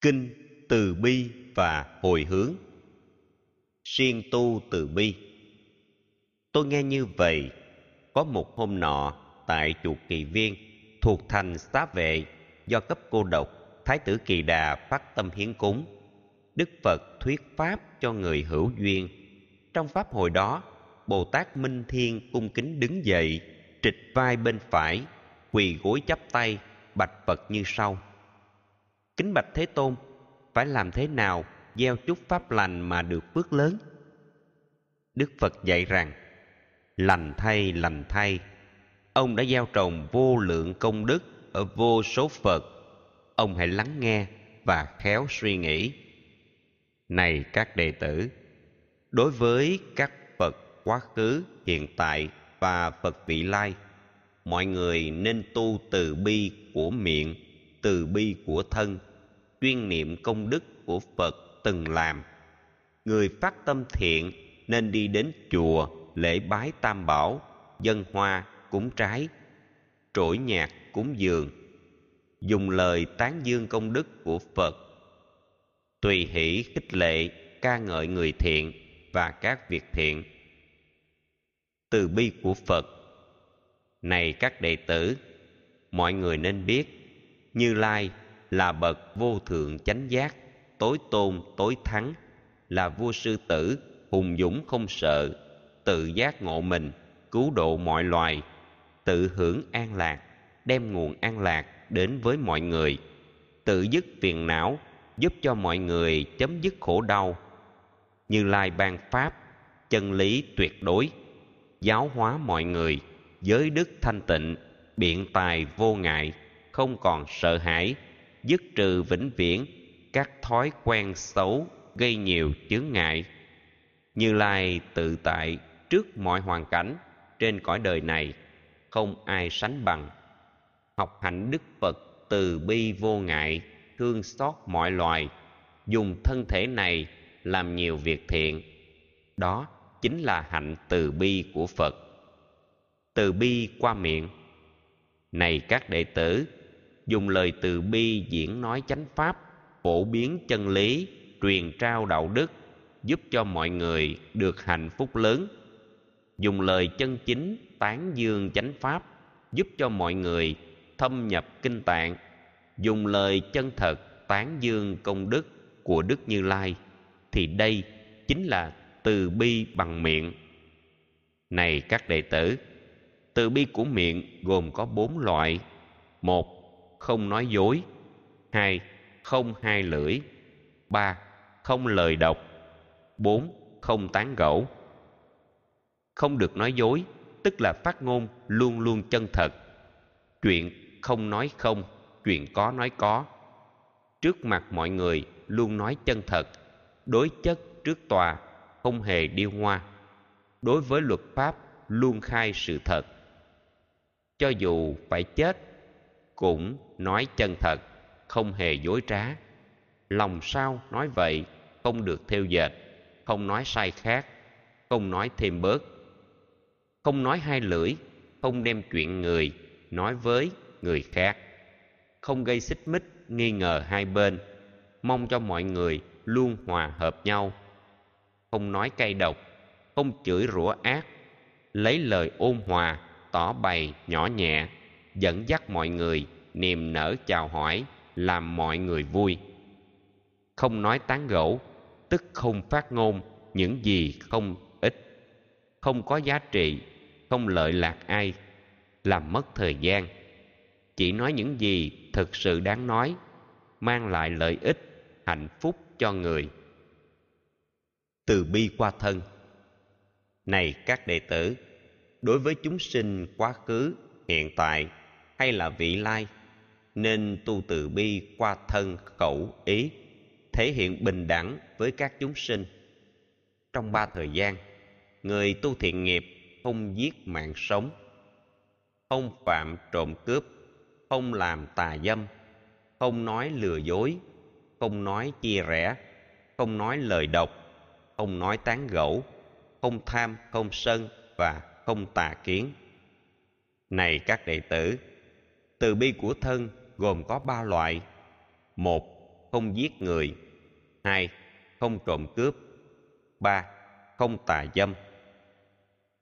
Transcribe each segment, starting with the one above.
kinh từ bi và hồi hướng. Siêng tu từ bi. Tôi nghe như vậy, có một hôm nọ tại chùa kỳ viên thuộc thành xá vệ do cấp cô độc, thái tử kỳ đà phát tâm hiến cúng. Đức phật thuyết pháp cho người hữu duyên. Trong pháp hồi đó, bồ tát minh thiên cung kính đứng dậy, trịch vai bên phải, quỳ gối chắp tay, bạch phật như sau kính bạch thế tôn, phải làm thế nào gieo chút pháp lành mà được phước lớn? Đức phật dạy rằng, lành thay lành thay. Ông đã gieo trồng vô lượng công đức ở vô số phật. Ông hãy lắng nghe và khéo suy nghĩ. Này các đệ tử, đối với các phật quá khứ, hiện tại và phật vị lai, mọi người nên tu từ bi của miệng, từ bi của thân chuyên niệm công đức của phật từng làm. Người phát tâm thiện nên đi đến chùa, lễ bái tam bảo, dân hoa cúng trái, trỗi nhạc cúng dường. Dùng lời tán dương công đức của phật, tùy hỷ khích lệ, ca ngợi người thiện và các việc thiện. Từ bi của phật, này các đệ tử, mọi người nên biết, như lai là bậc vô thượng chánh giác, tối tôn, tối thắng, là vua sư tử, hùng dũng không sợ, tự giác ngộ mình, cứu độ mọi loài, tự hưởng an lạc, đem nguồn an lạc đến với mọi người, tự dứt phiền não, giúp cho mọi người chấm dứt khổ đau. Như lai ban pháp, chân lý tuyệt đối, giáo hóa mọi người, giới đức thanh tịnh, biện tài vô ngại, không còn sợ hãi dứt trừ vĩnh viễn các thói quen xấu gây nhiều chướng ngại. Như lai tự tại trước mọi hoàn cảnh trên cõi đời này, không ai sánh bằng. Học hạnh đức phật từ bi vô ngại, thương xót mọi loài, dùng thân thể này làm nhiều việc thiện. Đó chính là hạnh từ bi của phật. Từ bi qua miệng. Này các đệ tử dùng lời từ bi diễn nói chánh pháp, phổ biến chân lý, truyền trao đạo đức, giúp cho mọi người được hạnh phúc lớn. Dùng lời chân chính tán dương chánh pháp, giúp cho mọi người thâm nhập kinh tạng. Dùng lời chân thật tán dương công đức của đức như lai, thì đây chính là từ bi bằng miệng. Này các đệ tử, từ bi của miệng gồm có bốn loại. Một không nói dối. Hai, không hai lưỡi. Ba, không lời độc bốn, không tán gẫu. Không được nói dối, tức là phát ngôn luôn luôn chân thật. Chuyện không nói không, chuyện có nói có. Trước mặt mọi người luôn nói chân thật. Đối chất trước tòa, không hề điêu ngoa. Đối với luật pháp luôn khai sự thật. Cho dù phải chết cũng nói chân thật, không hề dối trá. Lòng sao nói vậy không được theo dệt, không nói sai khác, không nói thêm bớt. Không nói hai lưỡi, không đem chuyện người nói với người khác. Không gây xích mích, nghi ngờ hai bên. Mong cho mọi người luôn hòa hợp nhau. Không nói cay độc, không chửi rủa ác. Lấy lời ôn hòa, tỏ bày nhỏ nhẹ dẫn dắt mọi người, niềm nở chào hỏi, làm mọi người vui. Không nói tán gẫu, tức không phát ngôn, những gì không ích không có giá trị, không lợi lạc ai, làm mất thời gian. Chỉ nói những gì thực sự đáng nói, mang lại lợi ích, hạnh phúc cho người. Từ bi qua thân. Này các đệ tử, đối với chúng sinh quá khứ, hiện tại hay là vị lai, nên tu từ bi qua thân, khẩu, ý, thể hiện bình đẳng với các chúng sinh. Trong ba thời gian, người tu thiện nghiệp không giết mạng sống, không phạm trộm cướp, không làm tà dâm, không nói lừa dối, không nói chia rẽ, không nói lời độc, không nói tán gẫu, không tham, không sân và không tà kiến. Này các đệ tử từ bi của thân gồm có ba loại. Một, không giết người. Hai, không trộm cướp. Ba, không tà dâm.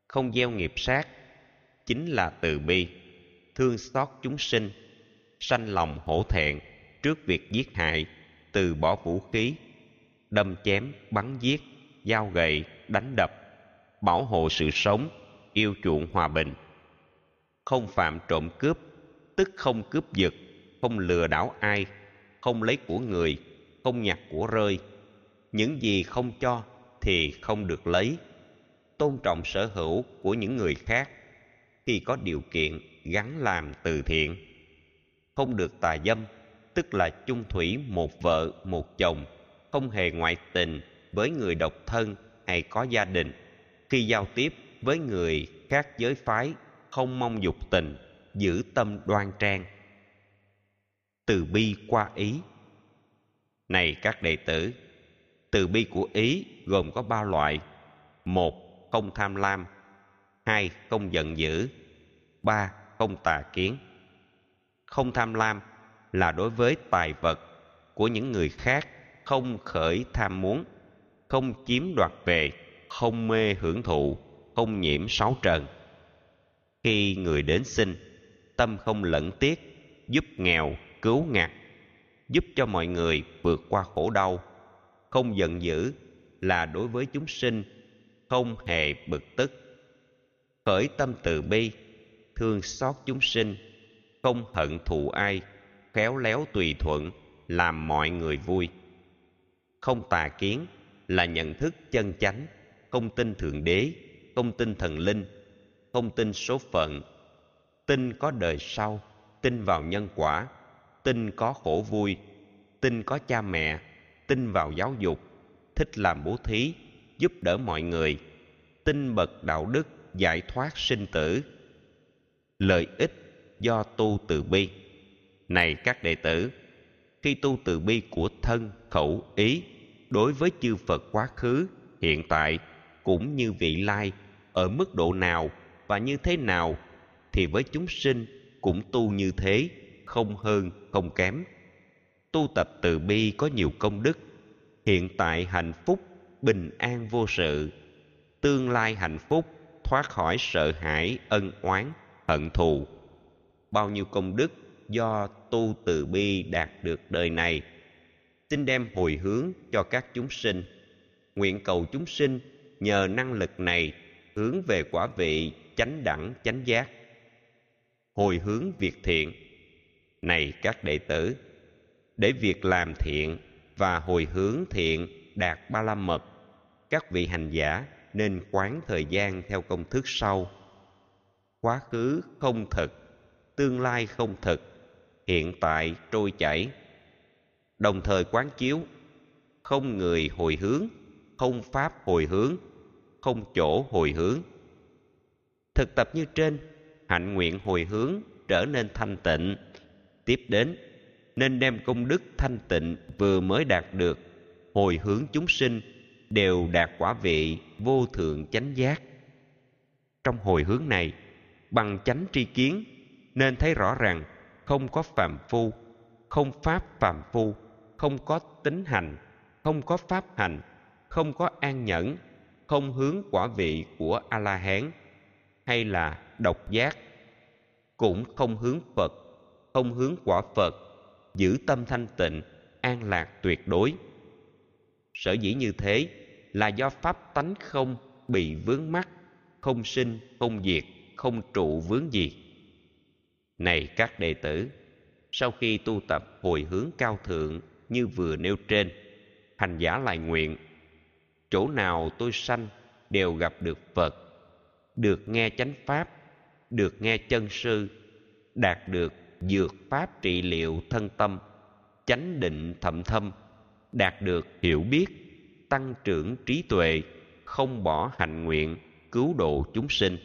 Không gieo nghiệp sát, chính là từ bi. Thương xót chúng sinh, sanh lòng hổ thẹn trước việc giết hại, từ bỏ vũ khí, đâm chém, bắn giết dao gậy, đánh đập, bảo hộ sự sống, yêu chuộng hòa bình. Không phạm trộm cướp tức không cướp giật, không lừa đảo ai, không lấy của người, không nhặt của rơi. Những gì không cho thì không được lấy. Tôn trọng sở hữu của những người khác, khi có điều kiện gắn làm từ thiện. Không được tà dâm, tức là chung thủy một vợ, một chồng, không hề ngoại tình với người độc thân hay có gia đình. Khi giao tiếp với người khác giới phái, không mong dục tình giữ tâm đoan trang. Từ bi qua ý. Này các đệ tử, từ bi của ý gồm có ba loại. Một, không tham lam. Hai, không giận dữ. Ba, không tà kiến. Không tham lam là đối với tài vật của những người khác không khởi tham muốn, không chiếm đoạt về, không mê hưởng thụ, không nhiễm sáu trần. Khi người đến sinh tâm không lẫn tiếc, giúp nghèo, cứu ngặt, giúp cho mọi người vượt qua khổ đau. Không giận dữ là đối với chúng sinh, không hề bực tức. Khởi tâm từ bi, thương xót chúng sinh, không hận thù ai, khéo léo tùy thuận, làm mọi người vui. Không tà kiến là nhận thức chân chánh, không tin thượng đế, không tin thần linh, không tin số phận tin có đời sau, tin vào nhân quả. Tin có khổ vui, tin có cha mẹ, tin vào giáo dục. Thích làm bố thí, giúp đỡ mọi người. Tin bậc đạo đức giải thoát sinh tử. Lợi ích do tu từ bi. Này các đệ tử, khi tu từ bi của thân, khẩu, ý, đối với chư phật quá khứ, hiện tại, cũng như vị lai, ở mức độ nào và như thế nào thì với chúng sinh cũng tu như thế, không hơn, không kém. Tu tập từ bi có nhiều công đức, hiện tại hạnh phúc, bình an vô sự. Tương lai hạnh phúc, thoát khỏi sợ hãi, ân oán, hận thù. Bao nhiêu công đức do tu từ bi đạt được đời này, xin đem hồi hướng cho các chúng sinh. Nguyện cầu chúng sinh nhờ năng lực này hướng về quả vị chánh đẳng, chánh giác hồi hướng việc thiện. Này các đệ tử, để việc làm thiện và hồi hướng thiện đạt ba la mật, các vị hành giả nên quán thời gian theo công thức sau. Quá khứ không thực tương lai không thực hiện tại trôi chảy. Đồng thời quán chiếu, không người hồi hướng, không pháp hồi hướng, không chỗ hồi hướng. Thực tập như trên hạnh nguyện hồi hướng trở nên thanh tịnh. Tiếp đến, nên đem công đức thanh tịnh vừa mới đạt được, hồi hướng chúng sinh đều đạt quả vị vô thượng chánh giác. Trong hồi hướng này, bằng chánh tri kiến, nên thấy rõ rằng không có phàm phu, không pháp phàm phu, không có tính hành, không có pháp hành, không có an nhẫn, không hướng quả vị của a la hán hay là độc giác, cũng không hướng phật, không hướng quả phật, giữ tâm thanh tịnh, an lạc tuyệt đối. Sở dĩ như thế là do pháp tánh không bị vướng mắc, không sinh, không diệt, không trụ vướng gì. Này các đệ tử, sau khi tu tập hồi hướng cao thượng như vừa nêu trên, hành giả lại nguyện, chỗ nào tôi sanh đều gặp được phật, được nghe chánh pháp được nghe chân sư, đạt được dược pháp trị liệu thân tâm, chánh định thậm thâm, đạt được hiểu biết, tăng trưởng trí tuệ, không bỏ hành nguyện, cứu độ chúng sinh.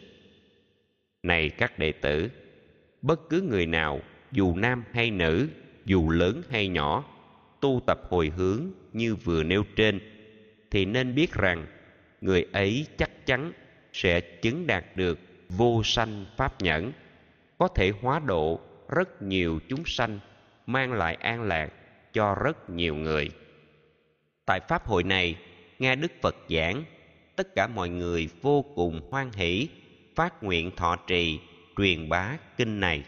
Này các đệ tử, bất cứ người nào, dù nam hay nữ, dù lớn hay nhỏ, tu tập hồi hướng như vừa nêu trên, thì nên biết rằng người ấy chắc chắn sẽ chứng đạt được vô sanh pháp nhẫn, có thể hóa độ rất nhiều chúng sanh, mang lại an lạc cho rất nhiều người. Tại pháp hội này, nghe đức phật giảng, tất cả mọi người vô cùng hoan hỷ, phát nguyện thọ trì truyền bá kinh này.